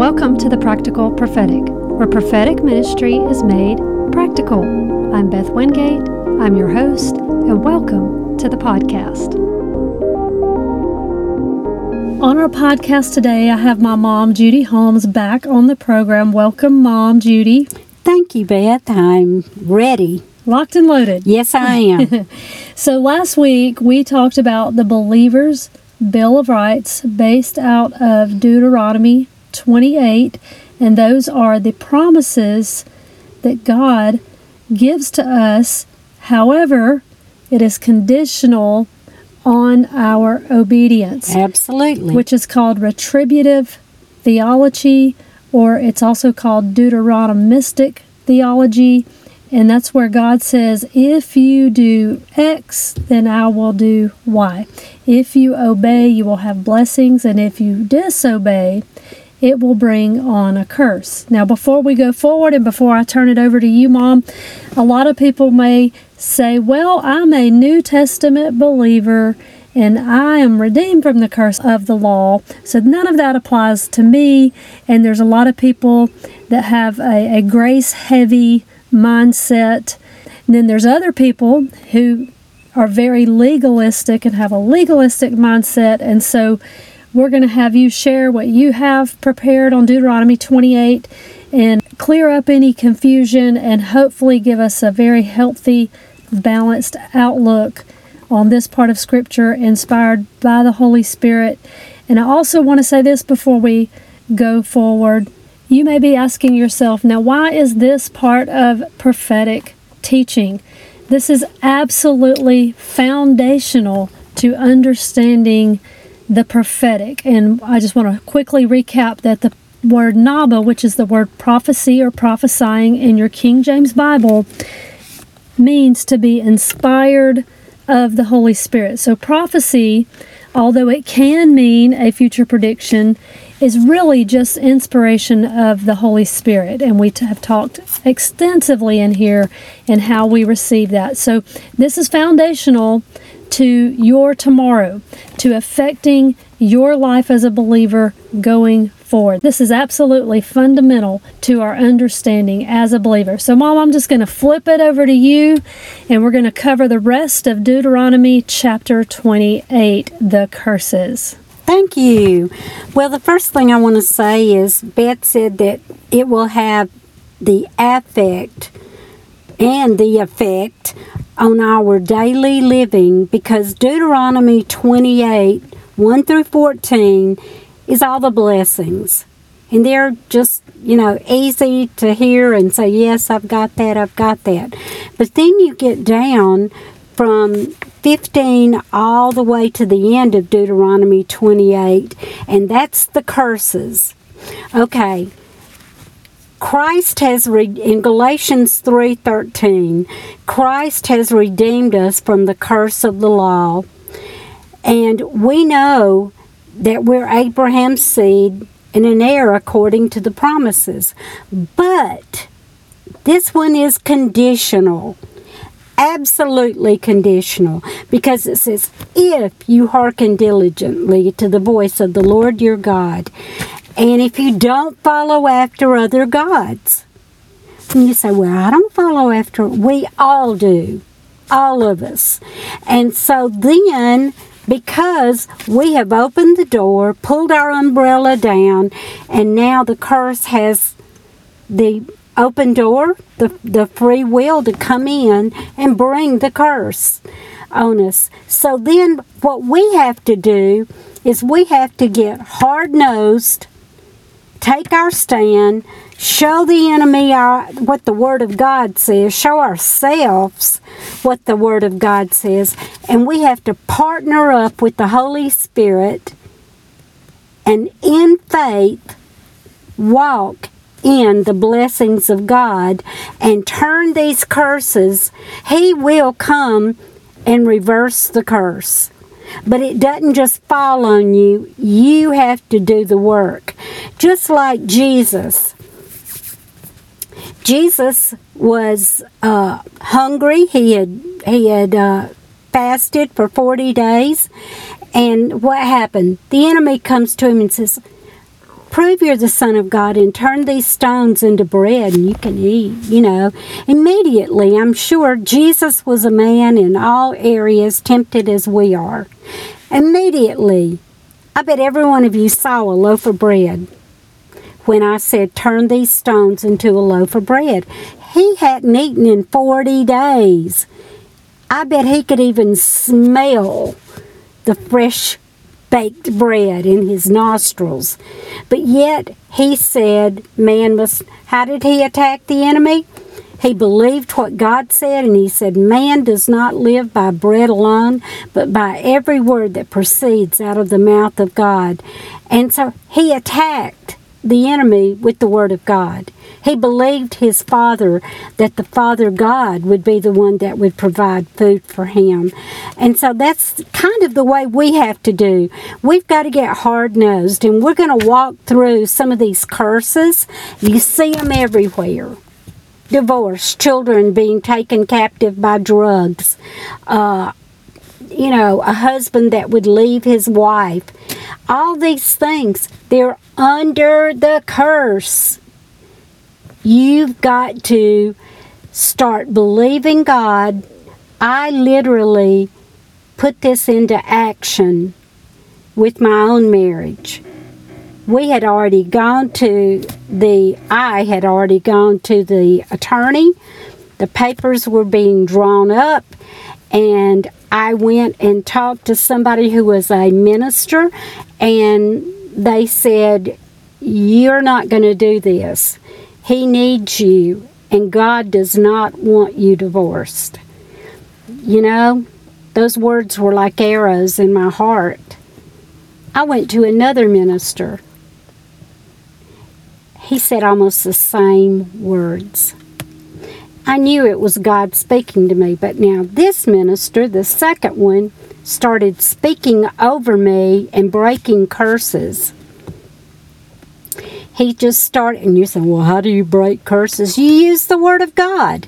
welcome to the Practical Prophetic, where prophetic ministry is made practical. I'm Beth Wingate, I'm your host, and welcome to the podcast. On our podcast today, I have my mom, Judy Holmes, back on the program. Welcome, Mom, Judy. Thank you, Beth. I'm ready. Locked and loaded. Yes, I am. so, last week we talked about the believer's Bill of Rights based out of Deuteronomy 28, and those are the promises that God gives to us. However, it is conditional on our obedience. Absolutely. Which is called retributive theology, or it's also called Deuteronomistic theology. And that's where God says, if you do X, then I will do Y. If you obey, you will have blessings. And if you disobey, it will bring on a curse. Now, before we go forward and before I turn it over to you, Mom, a lot of people may say, Well, I'm a New Testament believer and I am redeemed from the curse of the law. So none of that applies to me. And there's a lot of people that have a, a grace heavy mindset. And then there's other people who are very legalistic and have a legalistic mindset. And so we're going to have you share what you have prepared on Deuteronomy 28 and clear up any confusion and hopefully give us a very healthy, balanced outlook on this part of Scripture inspired by the Holy Spirit. And I also want to say this before we go forward. You may be asking yourself, now, why is this part of prophetic teaching? This is absolutely foundational to understanding the prophetic. And I just want to quickly recap that the word Naba, which is the word prophecy or prophesying in your King James Bible, means to be inspired of the Holy Spirit. So, prophecy, although it can mean a future prediction, is really just inspiration of the Holy Spirit. And we have talked extensively in here in how we receive that. So, this is foundational to your tomorrow, to affecting your life as a believer going forward. This is absolutely fundamental to our understanding as a believer. So, Mom, I'm just going to flip it over to you and we're going to cover the rest of Deuteronomy chapter 28 the curses. Thank you. Well, the first thing I want to say is Beth said that it will have the affect and the effect on our daily living because Deuteronomy 28 1 through 14 is all the blessings. And they're just, you know, easy to hear and say, yes, I've got that, I've got that. But then you get down from 15 all the way to the end of Deuteronomy 28, and that's the curses. Okay. Christ has re- in Galatians 3:13, Christ has redeemed us from the curse of the law. And we know that we're Abraham's seed and an heir according to the promises. But this one is conditional absolutely conditional because it says, If you hearken diligently to the voice of the Lord your God, and if you don't follow after other gods. And you say, Well, I don't follow after. We all do, all of us. And so then, because we have opened the door, pulled our umbrella down, and now the curse has the open door, the, the free will to come in and bring the curse on us. So then what we have to do is we have to get hard nosed, take our stand, show the enemy our, what the Word of God says, show ourselves what the Word of God says, and we have to partner up with the Holy Spirit and in faith walk in the blessings of God and turn these curses, He will come and reverse the curse. But it doesn't just fall on you, you have to do the work. Just like Jesus. Jesus was uh, hungry. He had he had uh, fasted for forty days, and what happened? The enemy comes to him and says, prove you're the Son of God and turn these stones into bread and you can eat, you know. Immediately, I'm sure Jesus was a man in all areas tempted as we are. Immediately, I bet every one of you saw a loaf of bread when I said, Turn these stones into a loaf of bread. He hadn't eaten in 40 days. I bet he could even smell the fresh baked bread in his nostrils. But yet he said, Man must. How did he attack the enemy? He believed what God said, and he said, Man does not live by bread alone, but by every word that proceeds out of the mouth of God. And so he attacked the enemy with the Word of God. He believed his father that the Father God would be the one that would provide food for him. And so that's kind of the way we have to do. We've got to get hard nosed and we're going to walk through some of these curses. You see them everywhere divorce, children being taken captive by drugs, uh, you know, a husband that would leave his wife. All these things, they're under the curse. You've got to start believing God. I literally put this into action with my own marriage. We had already gone to the, I had already gone to the attorney. The papers were being drawn up, and I went and talked to somebody who was a minister, and they said, You're not going to do this. He needs you, and God does not want you divorced. You know, those words were like arrows in my heart. I went to another minister. He said almost the same words. I knew it was God speaking to me, but now this minister, the second one, started speaking over me and breaking curses. He just started, and you said, Well, how do you break curses? You use the Word of God.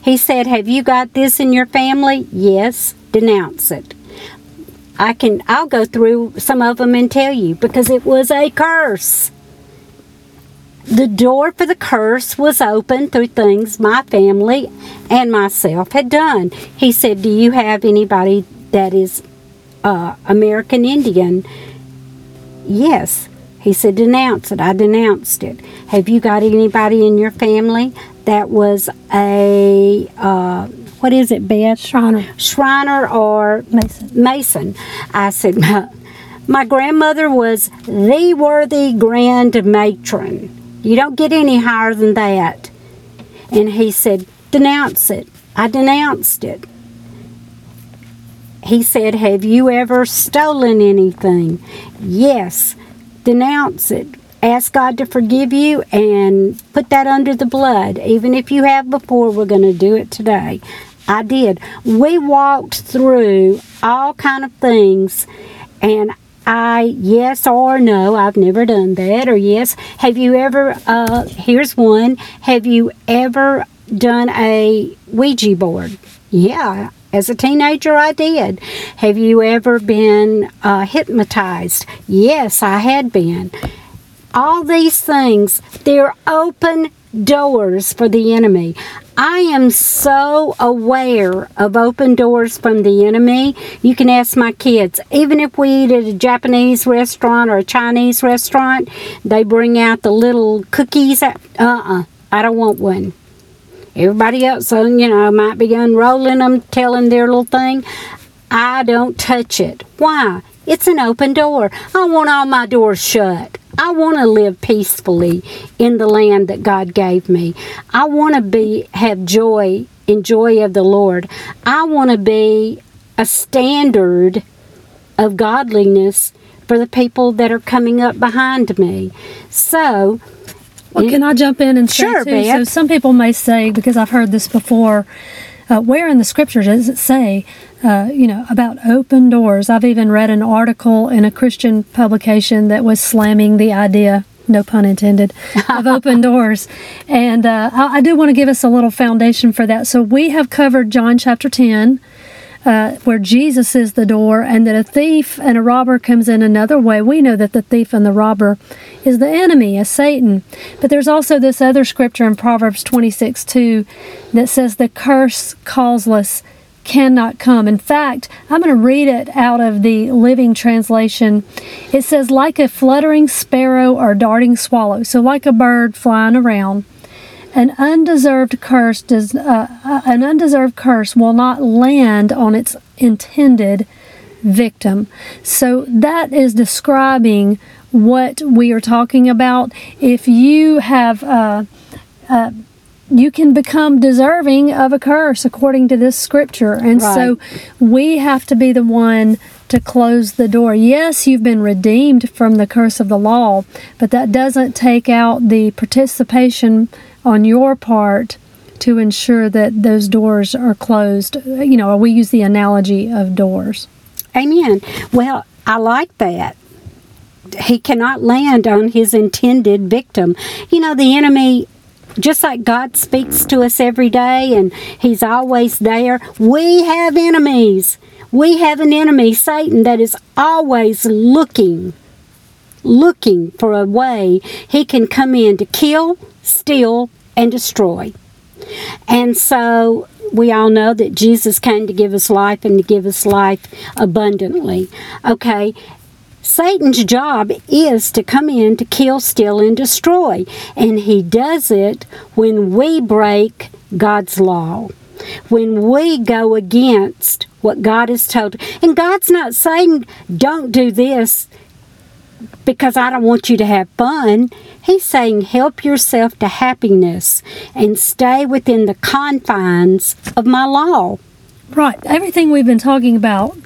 He said, Have you got this in your family? Yes, denounce it. I can I'll go through some of them and tell you because it was a curse. The door for the curse was open through things my family and myself had done. He said, Do you have anybody that is uh, American Indian? Yes. He said, Denounce it. I denounced it. Have you got anybody in your family that was a, uh, what is it, Beth? Shriner. Shriner or Mason. Mason. I said, my, my grandmother was the worthy grand matron. You don't get any higher than that. And he said, Denounce it. I denounced it. He said, Have you ever stolen anything? Yes. Denounce it. Ask God to forgive you and put that under the blood. Even if you have before, we're going to do it today. I did. We walked through all kind of things and I yes or no, I've never done that or yes. Have you ever uh here's one. Have you ever done a Ouija board? Yeah, as a teenager, I did. Have you ever been uh, hypnotized? Yes, I had been. All these things, they're open doors for the enemy. I am so aware of open doors from the enemy. You can ask my kids. Even if we eat at a Japanese restaurant or a Chinese restaurant, they bring out the little cookies. Uh uh I don't want one. Everybody else, uh, you know, might be unrolling them, telling their little thing. I don't touch it. Why? It's an open door. I want all my doors shut. I want to live peacefully in the land that God gave me. I want to be have joy and joy of the Lord. I want to be a standard of godliness for the people that are coming up behind me. So, Well, can I jump in and say Sure, too? Beth. So some people may say, because I've heard this before, uh, where in the scripture does it say, uh, you know, about open doors? I've even read an article in a Christian publication that was slamming the idea. No pun intended, of open doors. And uh, I, I do want to give us a little foundation for that. So, we have covered John chapter 10, uh, where Jesus is the door, and that a thief and a robber comes in another way, we know that the thief and the robber is the enemy, as Satan. But there's also this other scripture in Proverbs 26 2 that says, The curse causeless cannot come. In fact, I'm going to read it out of the Living Translation. It says, like a fluttering sparrow or darting swallow, so like a bird flying around. An undeserved curse does uh, uh, an undeserved curse will not land on its intended victim. So that is describing what we are talking about. If you have uh, uh, you can become deserving of a curse according to this scripture. And Right. so we have to be the one to close the door. Yes, you've been redeemed from the curse of the law, but that doesn't take out the participation on your part to ensure that those doors are closed. You know, we use the analogy of doors. Amen. Well, I like that. He cannot land on his intended victim. You know, the enemy, just like God speaks to us every day and he's always there, we have enemies. We have an enemy, Satan, that is always looking, looking for a way he can come in to kill, steal, and destroy. And so we all know that Jesus came to give us life and to give us life abundantly. Okay. Satan's job is to come in to kill, steal, and destroy. And he does it when we break God's law. When we go against what God has told. And God's not saying, don't do this because I don't want you to have fun. He's saying help yourself to happiness and stay within the confines of my law. Right. Everything we've been talking about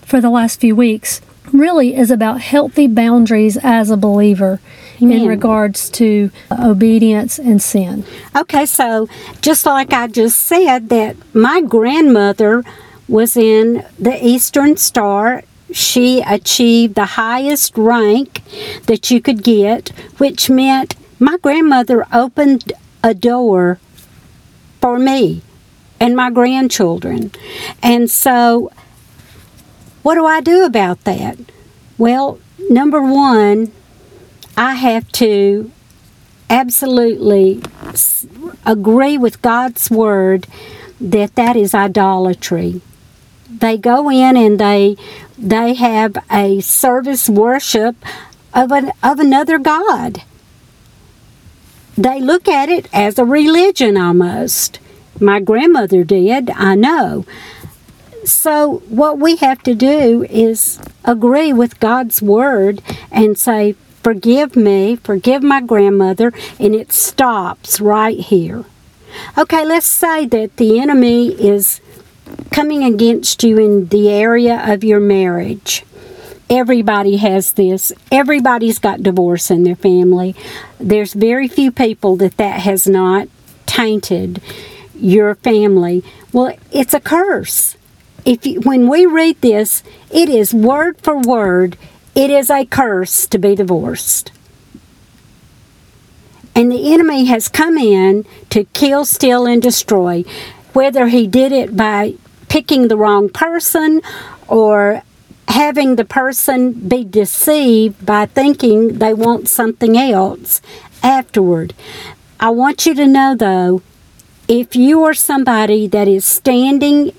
for the last few weeks really is about healthy boundaries as a believer in Amen. regards to obedience and sin. Okay, so just like I just said, that my grandmother was in the Eastern Star. She achieved the highest rank that you could get, which meant my grandmother opened a door for me and my grandchildren. And so, what do I do about that? Well, number one, I have to absolutely agree with God's word that that is idolatry. They go in and they they have a service worship of an of another god. They look at it as a religion almost. My grandmother did, I know. So, what we have to do is agree with God's word and say, Forgive me, forgive my grandmother, and it stops right here. Okay, let's say that the enemy is coming against you in the area of your marriage. Everybody has this. Everybody's got divorce in their family. There's very few people that that has not tainted your family. Well, it's a curse. If you, when we read this, it is word for word. It is a curse to be divorced. And the enemy has come in to kill, steal, and destroy. Whether he did it by picking the wrong person or having the person be deceived by thinking they want something else afterward. I want you to know, though, if you are somebody that is standing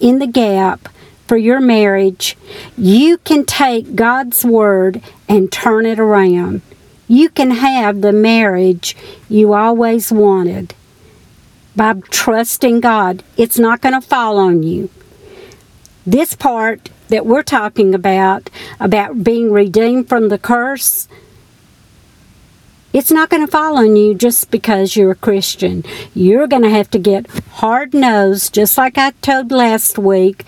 in the gap for your marriage, you can take God's word and turn it around. You can have the marriage you always wanted by trusting God. It's not going to fall on you. This part that we're talking about, about being redeemed from the curse, it's not going to fall on you just because you're a Christian. You're going to have to get hard nosed, just like I told last week.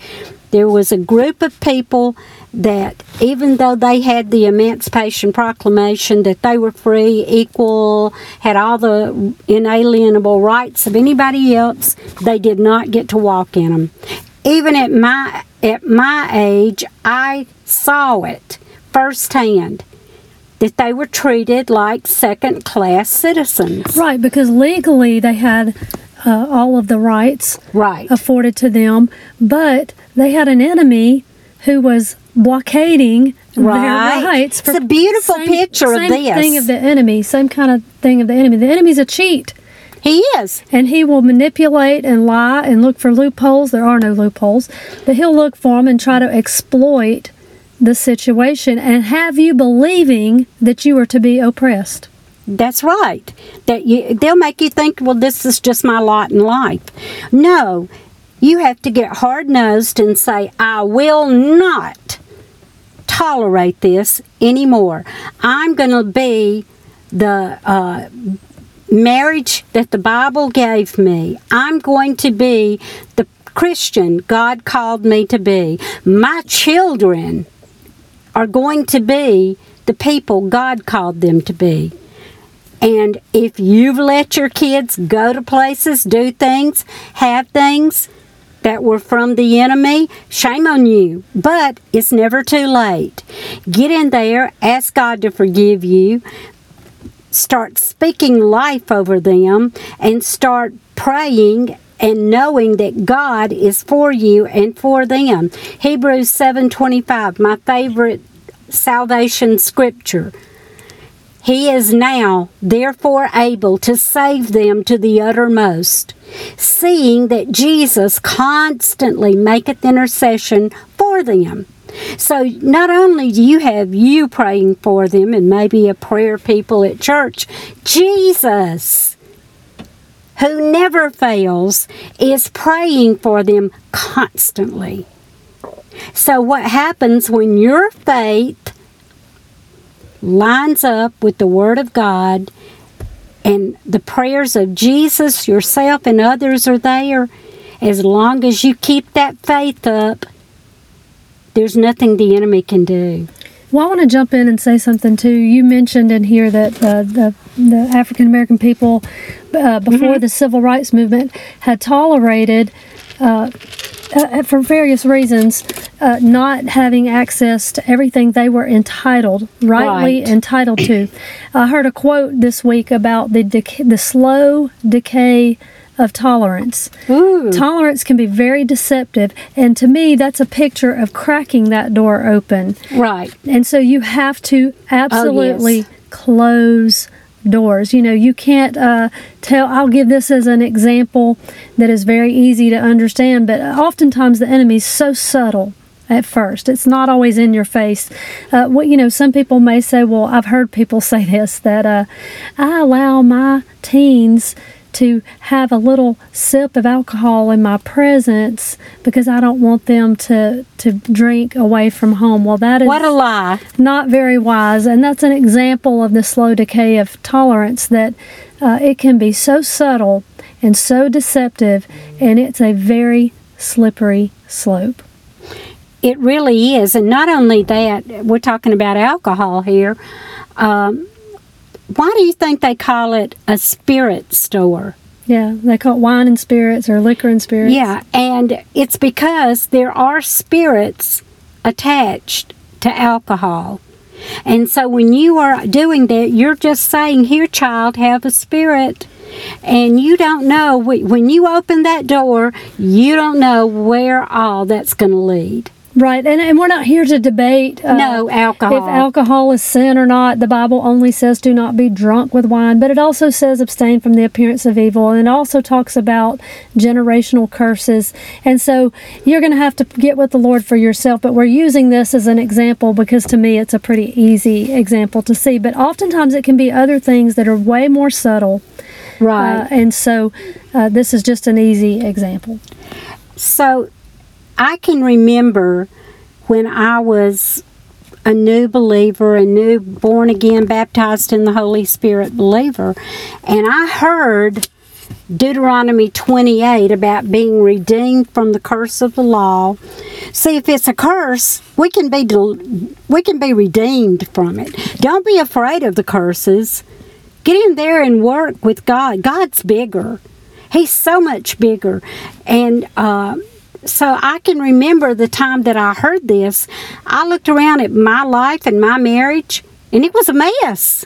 There was a group of people that, even though they had the Emancipation Proclamation that they were free, equal, had all the inalienable rights of anybody else, they did not get to walk in them. Even at my at my age, I saw it firsthand that they were treated like second class citizens. Right, because legally they had uh, all of the rights Right. afforded to them, but they had an enemy who was blockading Right. their rights. It's a beautiful picture of same this. thing of the enemy, same kind of thing of the enemy. The enemy's a cheat, He is. and he will manipulate and lie and look for loopholes. There are no loopholes, but he'll look for them and try to exploit the situation and have you believing that you are to be oppressed. That's right. That you, they'll make you think, well, this is just my lot in life. No, you have to get hard nosed and say, I will not tolerate this anymore. I'm going to be the uh, marriage that the Bible gave me. I'm going to be the Christian God called me to be. My children are going to be the people God called them to be. And if you've let your kids go to places, do things, have things that were from the enemy, shame on you. But it's never too late. Get in there, ask God to forgive you, start speaking life over them, and start praying and knowing that God is for you and for them. Hebrews 7:25, my favorite salvation scripture. He is now therefore able to save them to the uttermost, seeing that Jesus constantly maketh intercession for them. So not only do you have you praying for them and maybe a prayer people at church, Jesus, who never fails, is praying for them constantly. So what happens when your faith lines up with the Word of God and the prayers of Jesus, yourself, and others are there, as long as you keep that faith up, there's nothing the enemy can do. Well, I want to jump in and say something too. You mentioned in here that uh, the the African American people uh, before the civil rights movement had tolerated, uh, uh, for various reasons, uh, not having access to everything they were entitled, rightly Right. entitled to. I heard a quote this week about the dec- the slow decay of tolerance. Ooh. Tolerance can be very deceptive, and to me, that's a picture of cracking that door open. Right. And so you have to absolutely close doors. You know, you can't uh, tell. I'll give this as an example that is very easy to understand, but oftentimes the enemy's so subtle at first. It's not always in your face. Uh, what you know, some people may say, "Well, I've heard people say this that uh, I allow my teens." To have a little sip of alcohol in my presence because I don't want them to to drink away from home. Well, that is What a lie. not very wise. And that's an example of the slow decay of tolerance that uh, it can be so subtle and so deceptive, and it's a very slippery slope. It really is. And not only that, we're talking about alcohol here. Um, why do you think they call it a spirit store? Yeah, they call it wine and spirits or liquor and spirits. Yeah, and it's because there are spirits attached to alcohol. And so when you are doing that, you're just saying, Here, child, have a spirit. And you don't know, when you open that door, you don't know where all that's going to lead. Right, and, and we're not here to debate uh, No, alcohol. if alcohol is sin or not. The Bible only says do not be drunk with wine, but it also says abstain from the appearance of evil, and it also talks about generational curses. And so you're going to have to get with the Lord for yourself, but we're using this as an example because to me it's a pretty easy example to see. But oftentimes it can be other things that are way more subtle, Right. uh, and so uh, this is just an easy example. So I can remember when I was a new believer, a new born again, baptized in the Holy Spirit believer, and I heard Deuteronomy 28 about being redeemed from the curse of the law. See, if it's a curse, we can be we can be redeemed from it. Don't be afraid of the curses. Get in there and work with God. God's bigger. He's so much bigger, and uh, so I can remember the time that I heard this. I looked around at my life and my marriage, and it was a mess.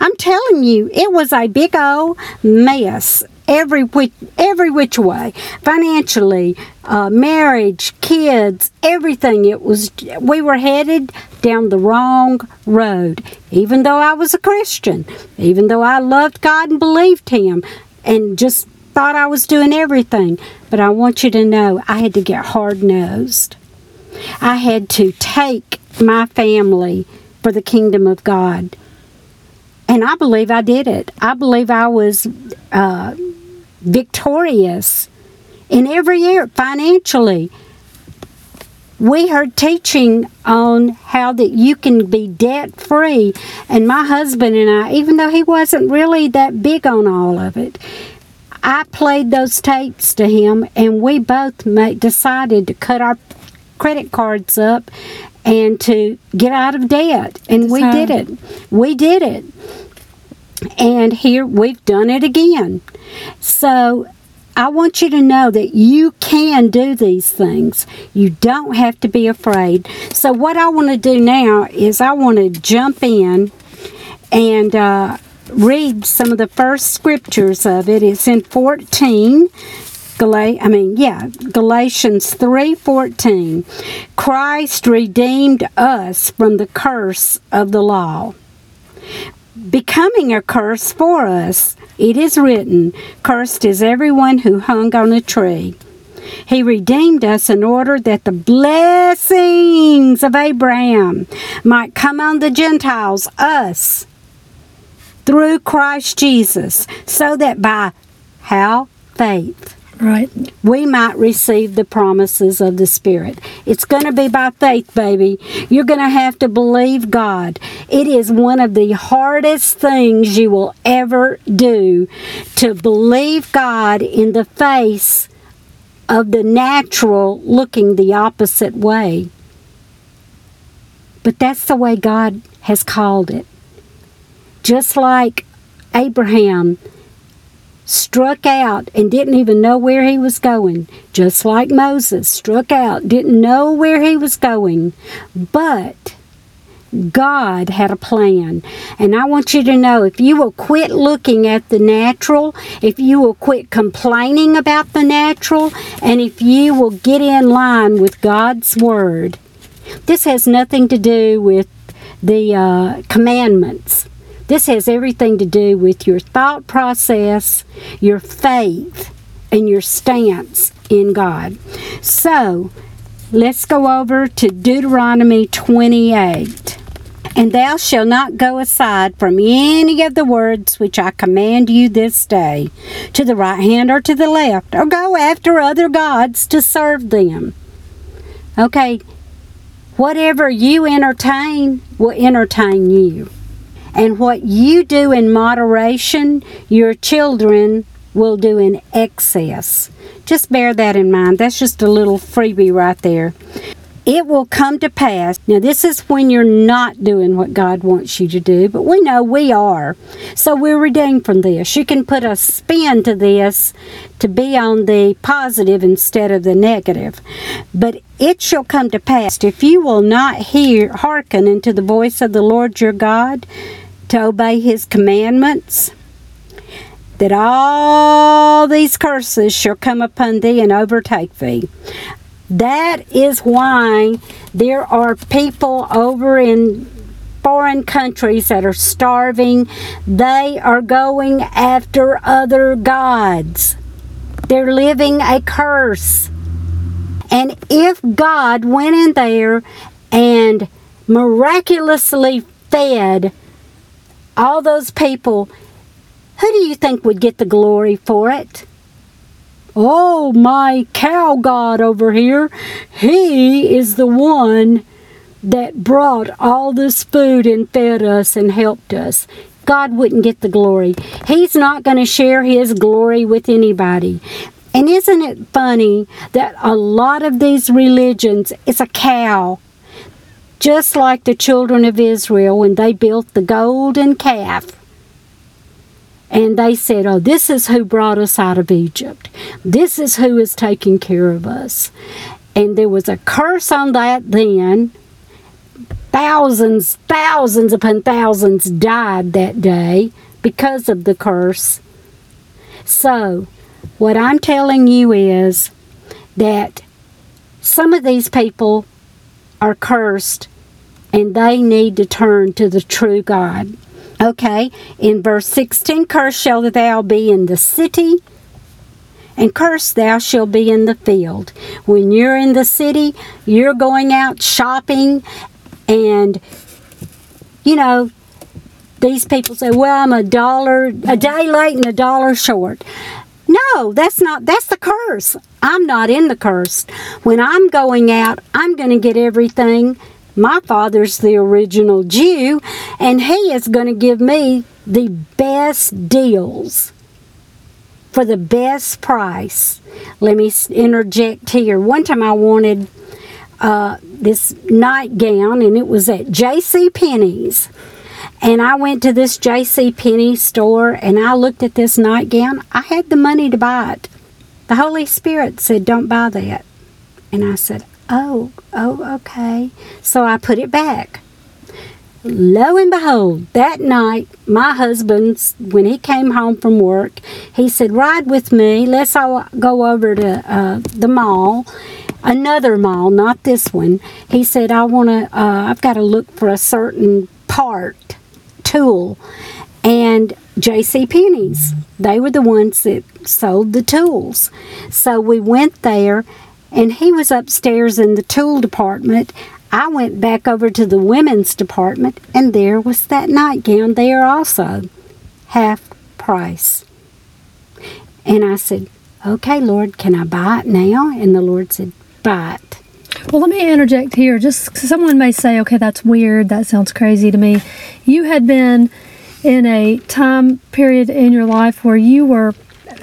I'm telling you, it was a big old mess. every which, every which way, financially, uh, marriage, kids, everything. It was we were headed down the wrong road. Even though I was a Christian, even though I loved God and believed Him, and just thought I was doing everything. But I want you to know I had to get hard nosed. I had to take my family for the kingdom of God. And I believe I did it. I believe I was uh, victorious in every year financially. We heard teaching on how that you can be debt free, and my husband and I, even though he wasn't really that big on all of it, I played those tapes to him, and we both made, decided to cut our credit cards up and to get out of debt. And we did it. We did it. And here we've done it again. So I want you to know that you can do these things. You don't have to be afraid. So, what I want to do now is I want to jump in and uh, read some of the first scriptures of it. It's in 14. Gal- I mean, yeah, Galatians 3:14. Christ redeemed us from the curse of the law becoming a curse for us. It is written, Cursed is everyone who hung on a tree. He redeemed us in order that the blessings of Abraham might come on the Gentiles, us, through Christ Jesus, so that by how? Faith Right. we might receive the promises of the Spirit. It's going to be by faith, baby. You're going to have to believe God. It is one of the hardest things you will ever do to believe God in the face of the natural looking the opposite way. But that's the way God has called it. Just like Abraham struck out and didn't even know where he was going, just like Moses struck out, didn't know where he was going. But God had a plan. And I want you to know if you will quit looking at the natural, if you will quit complaining about the natural, and if you will get in line with God's Word, this has nothing to do with the uh, commandments. This has everything to do with your thought process, your faith, and your stance in God. So, let's go over to Deuteronomy 28. And thou shalt not go aside from any of the words which I command you this day, to the right hand or to the left, or go after other gods to serve them. Okay, whatever you entertain will entertain you. And what you do in moderation, your children will do in excess. Just bear that in mind. That's just a little freebie right there. It will come to pass. Now, this is when you're not doing what God wants you to do, but we know we are. So we're redeemed from this. You can put a spin to this to be on the positive instead of the negative. But it shall come to pass if you will not hear, hearken unto the voice of the Lord your God to obey his commandments, that all these curses shall come upon thee and overtake thee. That is why there are people over in foreign countries that are starving. They are going after other gods. They're living a curse. And if God went in there and miraculously fed all those people, who do you think would get the glory for it? Oh, my cow god over here, he is the one that brought all this food and fed us and helped us. God wouldn't get the glory. He's not going to share his glory with anybody. And isn't it funny that a lot of these religions, it's a cow. Just like the children of Israel when they built the golden calf. And they said, Oh, this is who brought us out of Egypt. This is who is taking care of us. And there was a curse on that then. Thousands, thousands upon thousands died that day because of the curse. So, what I'm telling you is that some of these people are cursed and they need to turn to the true God. Okay, in verse 16, cursed shall thou be in the city, and cursed thou shalt be in the field. When you're in the city, you're going out shopping, and you know, these people say, Well, I'm a dollar, a day late and a dollar short. No, that's not, that's the curse. I'm not in the curse. When I'm going out, I'm going to get everything. My father's the original Jew, and he is going to give me the best deals for the best price. Let me interject here. One time I wanted uh, this nightgown, and it was at J.C. Penney's. And I went to this J.C. Penney store and I looked at this nightgown. I had the money to buy it. The Holy Spirit said, Don't buy that. And I said, Oh, oh, okay. So I put it back. Lo and behold, that night, my husband, when he came home from work, he said, Ride with me. Let's all go over to uh, the mall, another mall, not this one. He said, I want to, uh, I've got to look for a certain part, tool. And J.C. Penney's. They were the ones that sold the tools. So we went there, and he was upstairs in the tool department. I went back over to the women's department, and there was that nightgown there also, half price. And I said, Okay, Lord, can I buy it now? And the Lord said, Buy it. Well, let me interject here. Just someone may say, okay, that's weird. That sounds crazy to me. You had been in a time period in your life where you were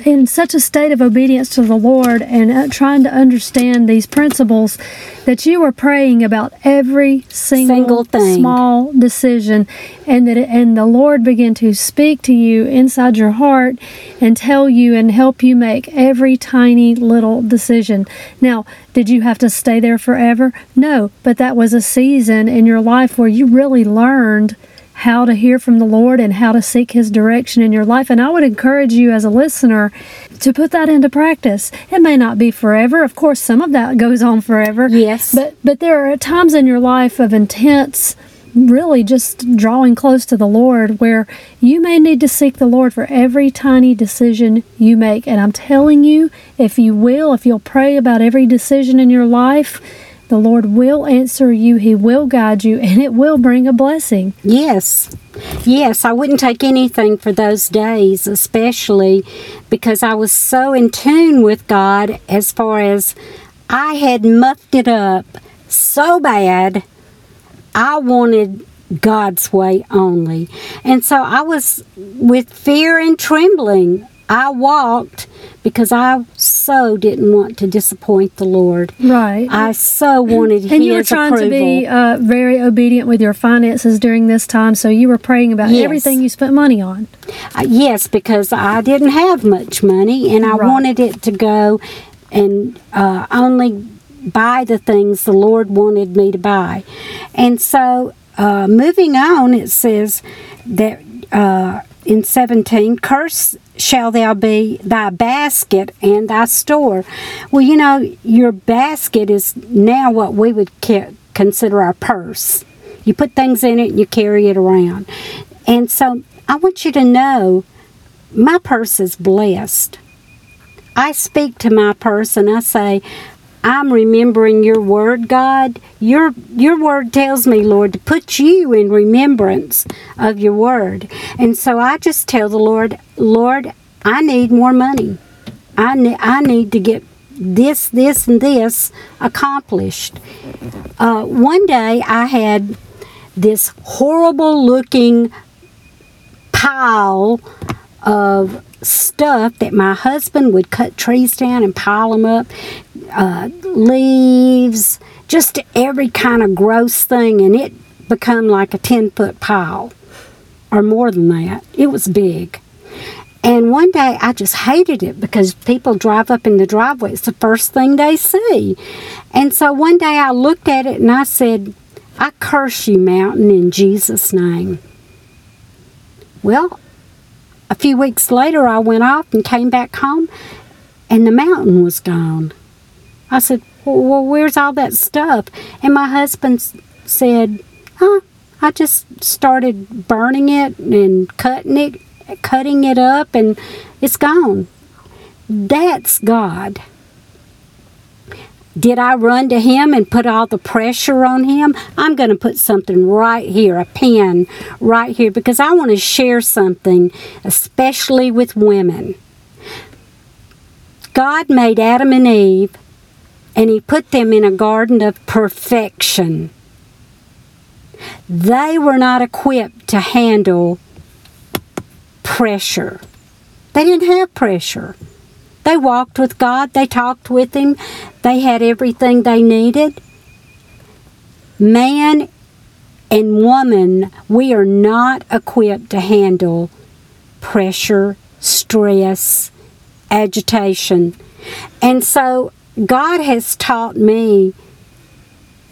in such a state of obedience to the Lord and uh, trying to understand these principles that you were praying about every single, Single thing. small decision and that it, and the Lord began to speak to you inside your heart and tell you and help you make every tiny little decision. Now, did you have to stay there forever? No, but that was a season in your life where you really learned how to hear from the Lord and how to seek His direction in your life. And I would encourage you as a listener to put that into practice. It may not be forever. Of course, some of that goes on forever. Yes. But but there are times in your life of intense really just drawing close to the Lord where you may need to seek the Lord for every tiny decision you make. And I'm telling you, if you will, if you'll pray about every decision in your life, the Lord will answer you, He will guide you, and it will bring a blessing. Yes. Yes, I wouldn't take anything for those days, especially because I was so in tune with God as far as I had muffed it up so bad. I wanted God's way only. And so I was with fear and trembling. I walked because I so didn't want to disappoint the Lord. Right. I so wanted and His And you were trying approval. to be uh, very obedient with your finances during this time, so you were praying about Yes. everything you spent money on. Uh, yes, because I didn't have much money and I Right. wanted it to go and uh, only buy the things the Lord wanted me to buy. And so, uh, moving on, it says that uh, in 17, curse shall thou be thy basket and thy store. Well, you know, your basket is now what we would ca- consider our purse. You put things in it and you carry it around. And so I want you to know my purse is blessed. I speak to my purse and I say, I'm remembering your word, God. Your your word tells me, Lord, to put you in remembrance of your word. And so I just tell the Lord, Lord, I need more money. I ne- I need to get this, this, and this accomplished. Uh, one day I had this horrible looking pile of stuff that my husband would cut trees down and pile them up uh, leaves just every kind of gross thing and it become like a 10 foot pile or more than that it was big and one day I just hated it because people drive up in the driveway. It's the first thing they see. And so one day I looked at it and I said, I curse you, mountain, in Jesus' name. Well, a few weeks later, I went off and came back home, and the mountain was gone. I said, Well, where's all that stuff? And my husband said, Huh, I just started burning it and cutting it, cutting it up, and it's gone. That's God. Did I run to him and put all the pressure on him? I'm going to put something right here, a pen right here, because I want to share something, especially with women. God made Adam and Eve, and he put them in a garden of perfection. They were not equipped to handle pressure. They didn't have pressure. They walked with God, they talked with Him, they had everything they needed. Man and woman, we are not equipped to handle pressure, stress, agitation. And so God has taught me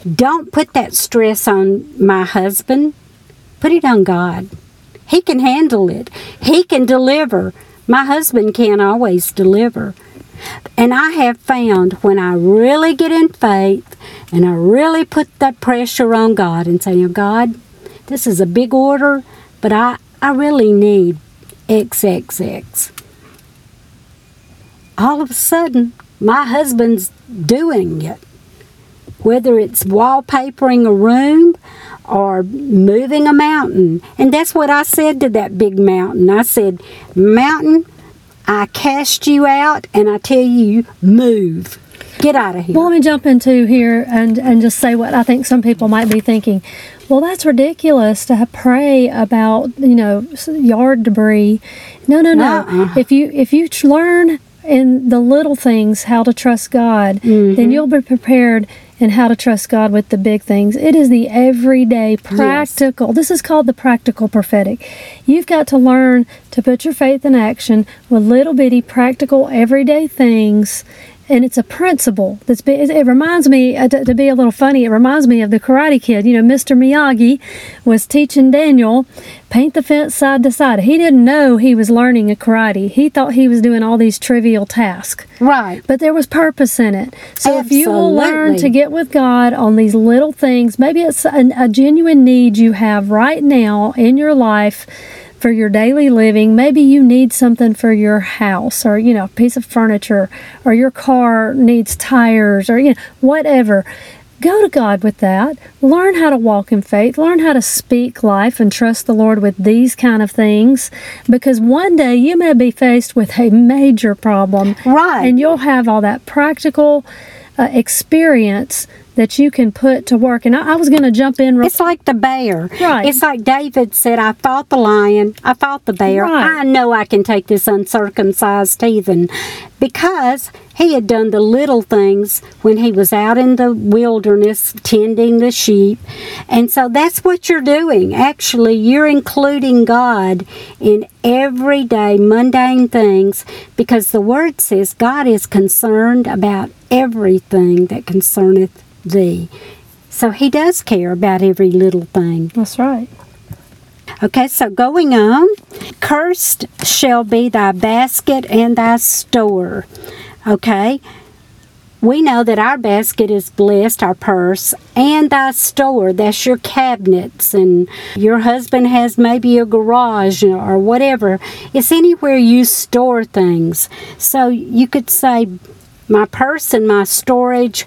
don't put that stress on my husband, put it on God. He can handle it, He can deliver. My husband can't always deliver. And I have found when I really get in faith and I really put that pressure on God and say, "Now, God, this is a big order, but I, I really need XXX. All of a sudden, my husband's doing it. Whether it's wallpapering a room or moving a mountain. And that's what I said to that big mountain. I said, Mountain, I cast you out and I tell you, move. Get out of here. Well, let me jump into here and, and just say what I think some people might be thinking. Well, that's ridiculous to pray about, you know, yard debris. No, no, no. Uh-uh. If you if you learn in the little things how to trust God, then mm-hmm. you'll be prepared in how to trust God with the big things. It is the everyday practical. This is called the practical prophetic. You've got to learn to put your faith in action with little bitty practical everyday things and it's a principle that's be, it, reminds me uh, to, to be a little funny it reminds me of the karate kid. You know mr miyagi was teaching daniel paint the fence side to side. He didn't know he was learning a karate. He thought he was doing all these trivial tasks. Right. but there was purpose in it. So if you will learn to get with God on these little things, maybe it's a, a genuine need you have right now in your life for your daily living. Maybe you need something for your house or, you know, a piece of furniture or your car needs tires or, you know, whatever. Go to God with that. Learn how to walk in faith. Learn how to speak life and trust the Lord with these kind of things because one day you may be faced with a major problem. Right. And you'll have all that practical uh, experience that you can put to work. And I, I was going to jump in real It's like the bear. Right. It's like David said, I fought the lion, I fought the bear. Right. I know I can take this uncircumcised heathen because he had done the little things when he was out in the wilderness tending the sheep. And so that's what you're doing. Actually, you're including God in everyday mundane things because the word says God is concerned about everything that concerneth thee. So he does care about every little thing. That's right. Okay, so going on, cursed shall be thy basket and thy store. Okay, we know that our basket is blessed, our purse, and thy store. That's your cabinets, and your husband has maybe a garage or whatever. It's anywhere you store things. So you could say, my purse and my storage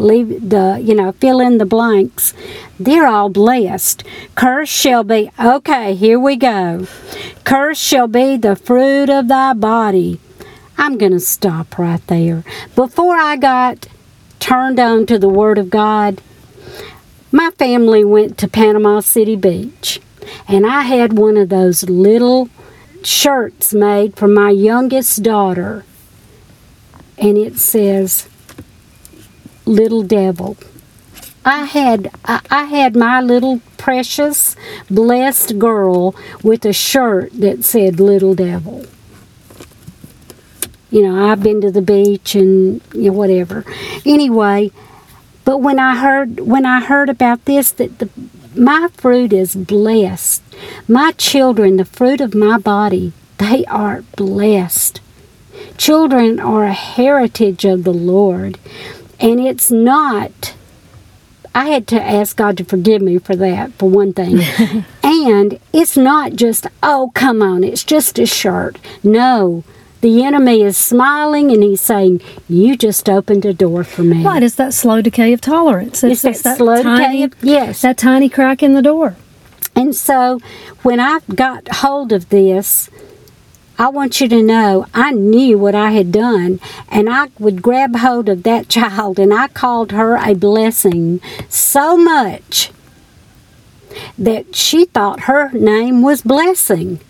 leave the you know fill in the blanks. They're all blessed. Curse shall be okay here we go. Curse shall be the fruit of thy body. I'm going to stop right there. Before i got turned on to the word of god my family went to panama city beach and i had one of those little shirts made for my youngest daughter and it says little devil. I had I, had my little precious blessed girl with a shirt that said little devil. You know, I've been to the beach and you know, whatever. Anyway, but when I heard when I heard about this that the my fruit is blessed. My children, the fruit of my body, they are blessed. Children are a heritage of the Lord, and it's not. I had to ask God to forgive me for that, for one thing. and it's not just, oh, come on, it's just a shirt. No, the enemy is smiling and he's saying, You just opened a door for me. Right, it's that slow decay of tolerance. It's that slow decay of- yes. That tiny crack in the door. And so when I got hold of this, I want you to know I knew what I had done, and I would grab hold of that child and I called her a blessing so much that she thought her name was Blessing.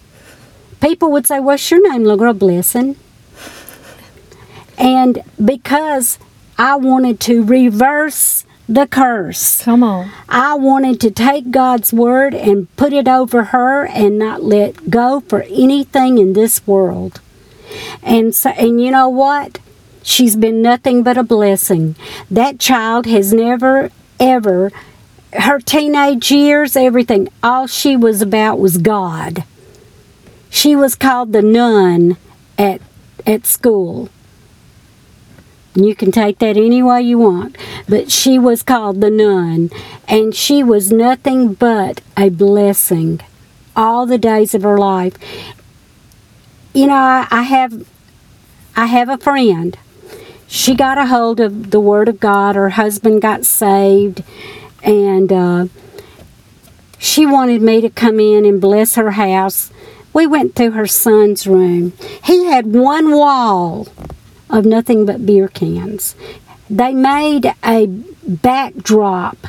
People would say, What's your name, little girl? Blessing. And because I wanted to reverse the curse. Come on. I wanted to take God's word and put it over her and not let go for anything in this world. And so and you know what? She's been nothing but a blessing. That child has never ever her teenage years, everything, all she was about was God. She was called the nun at at school. You can take that any way you want. But she was called the nun, and she was nothing but a blessing all the days of her life. You know, I, I have I have a friend. She got a hold of the Word of God. Her husband got saved, and uh, she wanted me to come in and bless her house. We went through her son's room. He had one wall of nothing but beer cans. They made a backdrop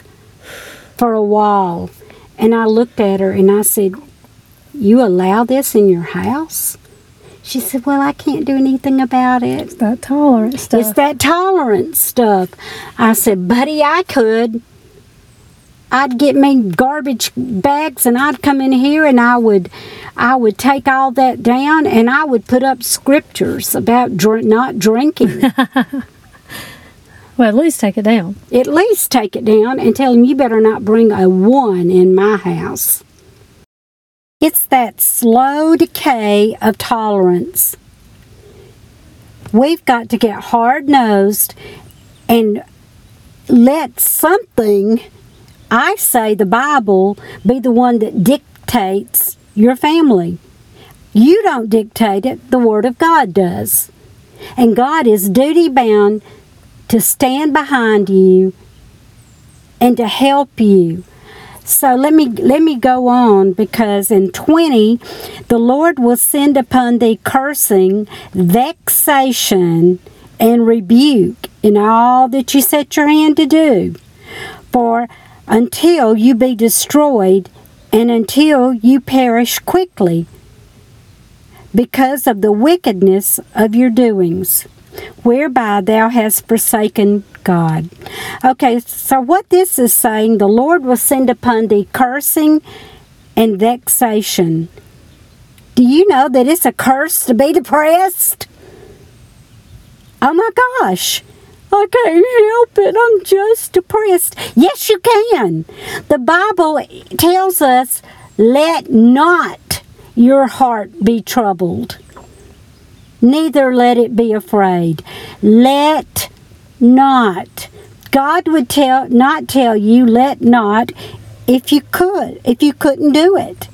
for a wall, and I looked at her and I said, You allow this in your house? She said, Well, I can't do anything about it. It's that tolerance stuff. It's that tolerance stuff. I said, Buddy, I could. I'd get me garbage bags and I'd come in here and I would I would take all that down and I would put up scriptures about dr- not drinking. well, at least take it down. At least take it down and tell him you better not bring a one in my house. It's that slow decay of tolerance. We've got to get hard nosed and let something, I say the Bible, be the one that dictates your family. You don't dictate it, the Word of God does. And God is duty bound to stand behind you and to help you. So let me let me go on because in 20 the Lord will send upon thee cursing, vexation, and rebuke in all that you set your hand to do. For until you be destroyed and until you perish quickly because of the wickedness of your doings, whereby thou hast forsaken God. Okay, so what this is saying, the Lord will send upon thee cursing and vexation. Do you know that it's a curse to be depressed? Oh my gosh. I can't help it. I'm just depressed. Yes, you can. The Bible tells us, let not your heart be troubled, neither let it be afraid. Let not. God would tell not tell you let not if you could, if you couldn't do it.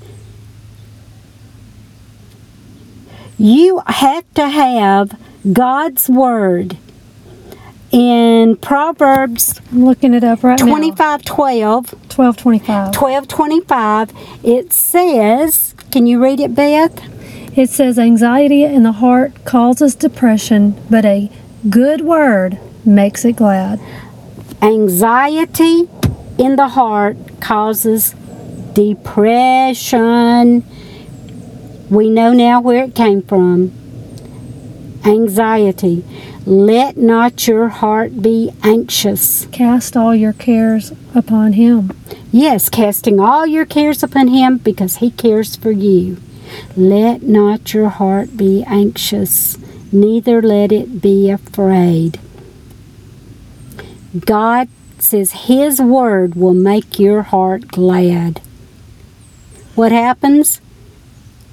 You have to have God's word in Proverbs I'm looking it up right now. 25 12, 1225. 12 25, it says, can you read it, Beth? It says, Anxiety in the heart causes depression, but a good word makes it glad. Anxiety in the heart causes depression. We know now where it came from. Anxiety. Let not your heart be anxious. Cast all your cares upon him. Yes, casting all your cares upon him because he cares for you. Let not your heart be anxious, neither let it be afraid. God says his word will make your heart glad. What happens?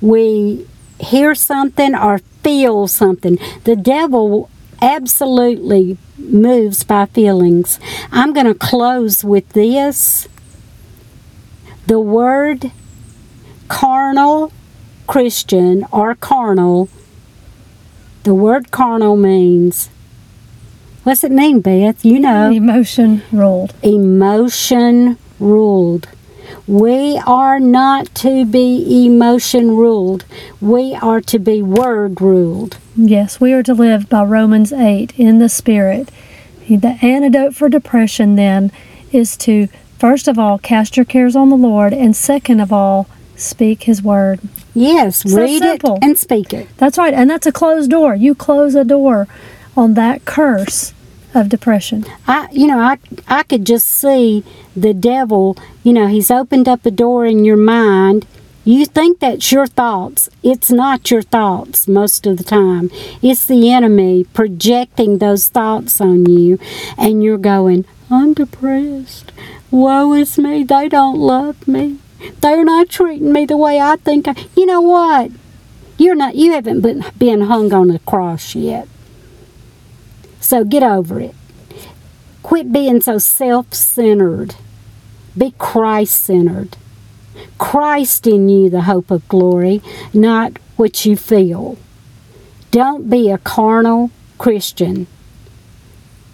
We hear something or feel something. The devil absolutely moves by feelings. I'm going to close with this. The word carnal Christian or carnal, the word carnal means, what's it mean, Beth? You know. Emotion ruled. Emotion ruled. We are not to be emotion ruled. We are to be word ruled. Yes, we are to live by Romans 8 in the Spirit. The antidote for depression then is to, first of all, cast your cares on the Lord, and second of all, speak His word. Yes, So read simple. it and speak it. That's right, and that's a closed door. You close a door on that curse of depression. I, you know, I, I could just see the devil. You know, he's opened up a door in your mind. You think that's your thoughts. It's not your thoughts most of the time. It's the enemy projecting those thoughts on you, and you're going, I'm depressed. Woe is me. They don't love me. They're not treating me the way I think. I, you know what? You're not. You haven't been been hung on a cross yet. So get over it. Quit being so self centered. Be Christ centered. Christ in you, the hope of glory, not what you feel. Don't be a carnal Christian,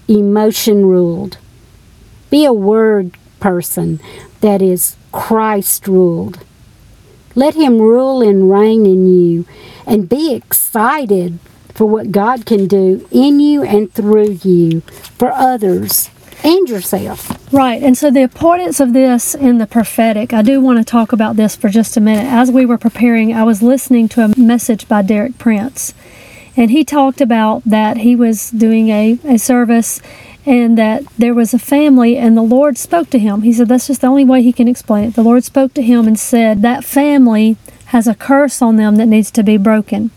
emotion ruled. Be a word person that is Christ ruled. Let Him rule and reign in you and be excited for what God can do in you and through you for others and yourself. Right, and so the importance of this in the prophetic, I do want to talk about this for just a minute. As we were preparing, I was listening to a message by Derek Prince, and he talked about that he was doing a, a service and that there was a family, and the Lord spoke to him. He said that's just the only way he can explain it. The Lord spoke to him and said that family has a curse on them that needs to be broken.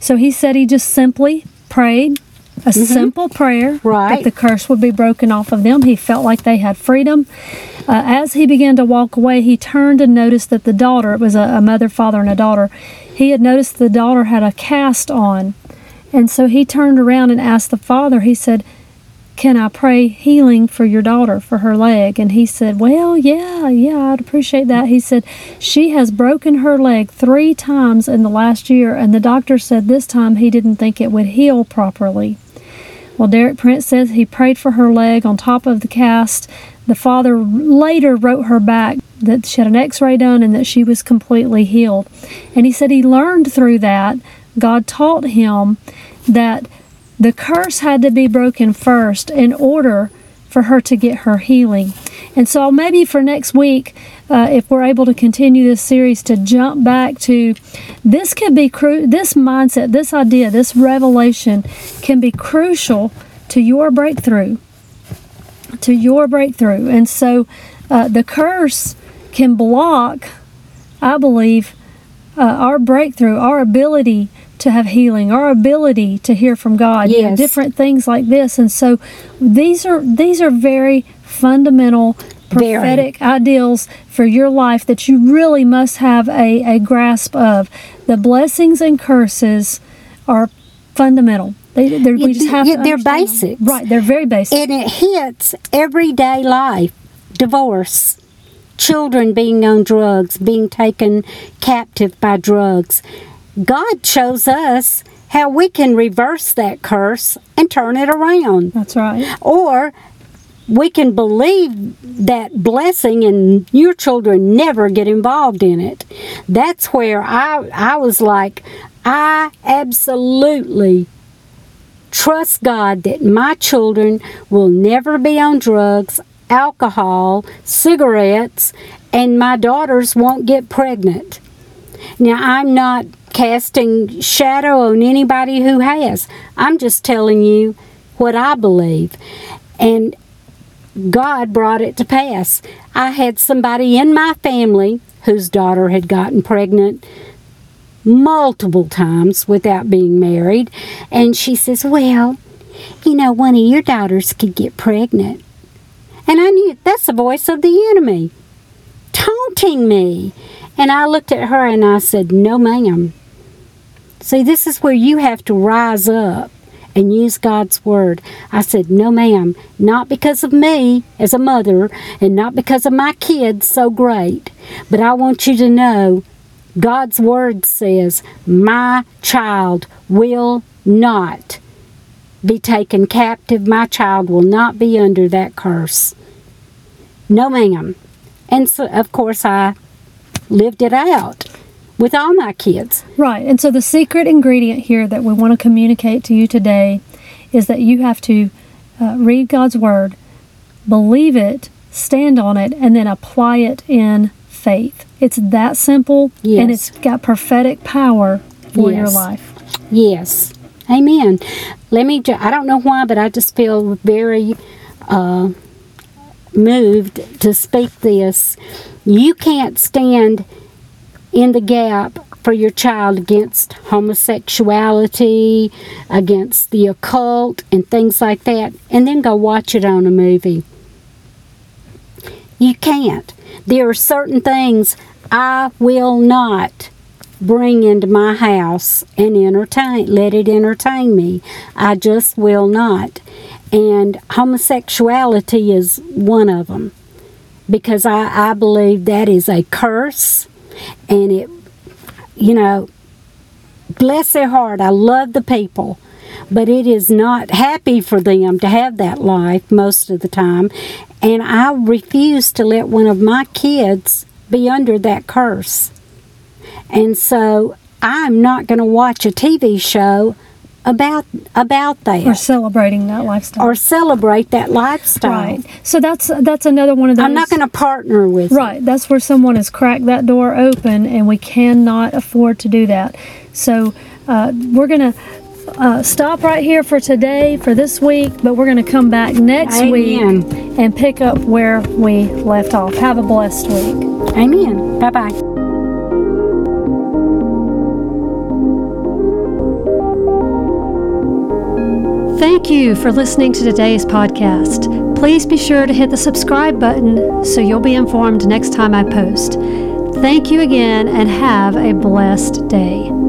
So he said he just simply prayed a simple prayer that the curse would be broken off of them. He felt like they had freedom. Uh, as he began to walk away, he turned and noticed that the daughter, it was a, a mother, father, and a daughter, he had noticed the daughter had a cast on. And so he turned around and asked the father, he said, Can I pray healing for your daughter, for her leg? And he said, Well, yeah, yeah, I'd appreciate that. He said, She has broken her leg three times in the last year, and the doctor said this time he didn't think it would heal properly. Well, Derek Prince says he prayed for her leg on top of the cast. The father later wrote her back that she had an x ray done and that she was completely healed. And he said he learned through that, God taught him that the curse had to be broken first in order for her to get her healing. And so maybe for next week, uh, if we're able to continue this series, to jump back to this could be cru- this mindset, this idea, this revelation can be crucial to your breakthrough, to your breakthrough. And so uh, the curse can block, I believe, uh, our breakthrough, our ability to have healing, our ability to hear from God, you know, different things like this. And so these are these are very fundamental prophetic ideals for your life that you really must have a, a grasp of. The blessings and curses are fundamental. They, they're, we just have to they're them. Right, they're very basic. And it hits everyday life divorce, children being on drugs, being taken captive by drugs. God shows us how we can reverse that curse and turn it around. That's right. Or we can believe that blessing and your children never get involved in it. That's where I I was like, I absolutely trust God that my children will never be on drugs, alcohol, cigarettes, and my daughters won't get pregnant. Now, I'm not casting shadow on anybody who has. I'm just telling you what I believe. And God brought it to pass. I had somebody in my family whose daughter had gotten pregnant multiple times without being married. And she says, Well, you know, one of your daughters could get pregnant. And I knew that's the voice of the enemy taunting me. And I looked at her and I said, No, ma'am. See, this is where you have to rise up and use God's word. I said, No, ma'am, not because of me as a mother and not because of my kids so great, but I want you to know God's word says, My child will not be taken captive. My child will not be under that curse. No, ma'am. And so, of course, I lived it out with all my kids. Right. And so the secret ingredient here that we want to communicate to you today is that you have to uh, read God's word, believe it, stand on it, and then apply it in faith. It's that simple and it's got prophetic power for your life. Yes. Amen. Let me, ju- I don't know why, but I just feel very uh, moved to speak this. You can't stand in the gap for your child against homosexuality, against the occult, and things like that, and then go watch it on a movie. You can't. There are certain things I will not bring into my house and entertain let it entertain me i just will not and homosexuality is one of them because i, I believe that is a curse and it you know bless their heart i love the people but it is not happy for them to have that life most of the time and i refuse to let one of my kids be under that curse. And so I'm not going to watch a TV show about about that. Or celebrating that lifestyle. or celebrate that lifestyle. right. So that's that's another one of those I'm not going to partner with it. Right. That's where someone has cracked that door open, and we cannot afford to do that. So uh, we're going to uh, stop right here for today, for this week, but we're going to come back next Amen. week and pick up where we left off. Have a blessed week. Amen. Bye bye Thank you for listening to today's podcast. Please be sure to hit the subscribe button so you'll be informed next time I post. Thank you again and have a blessed day.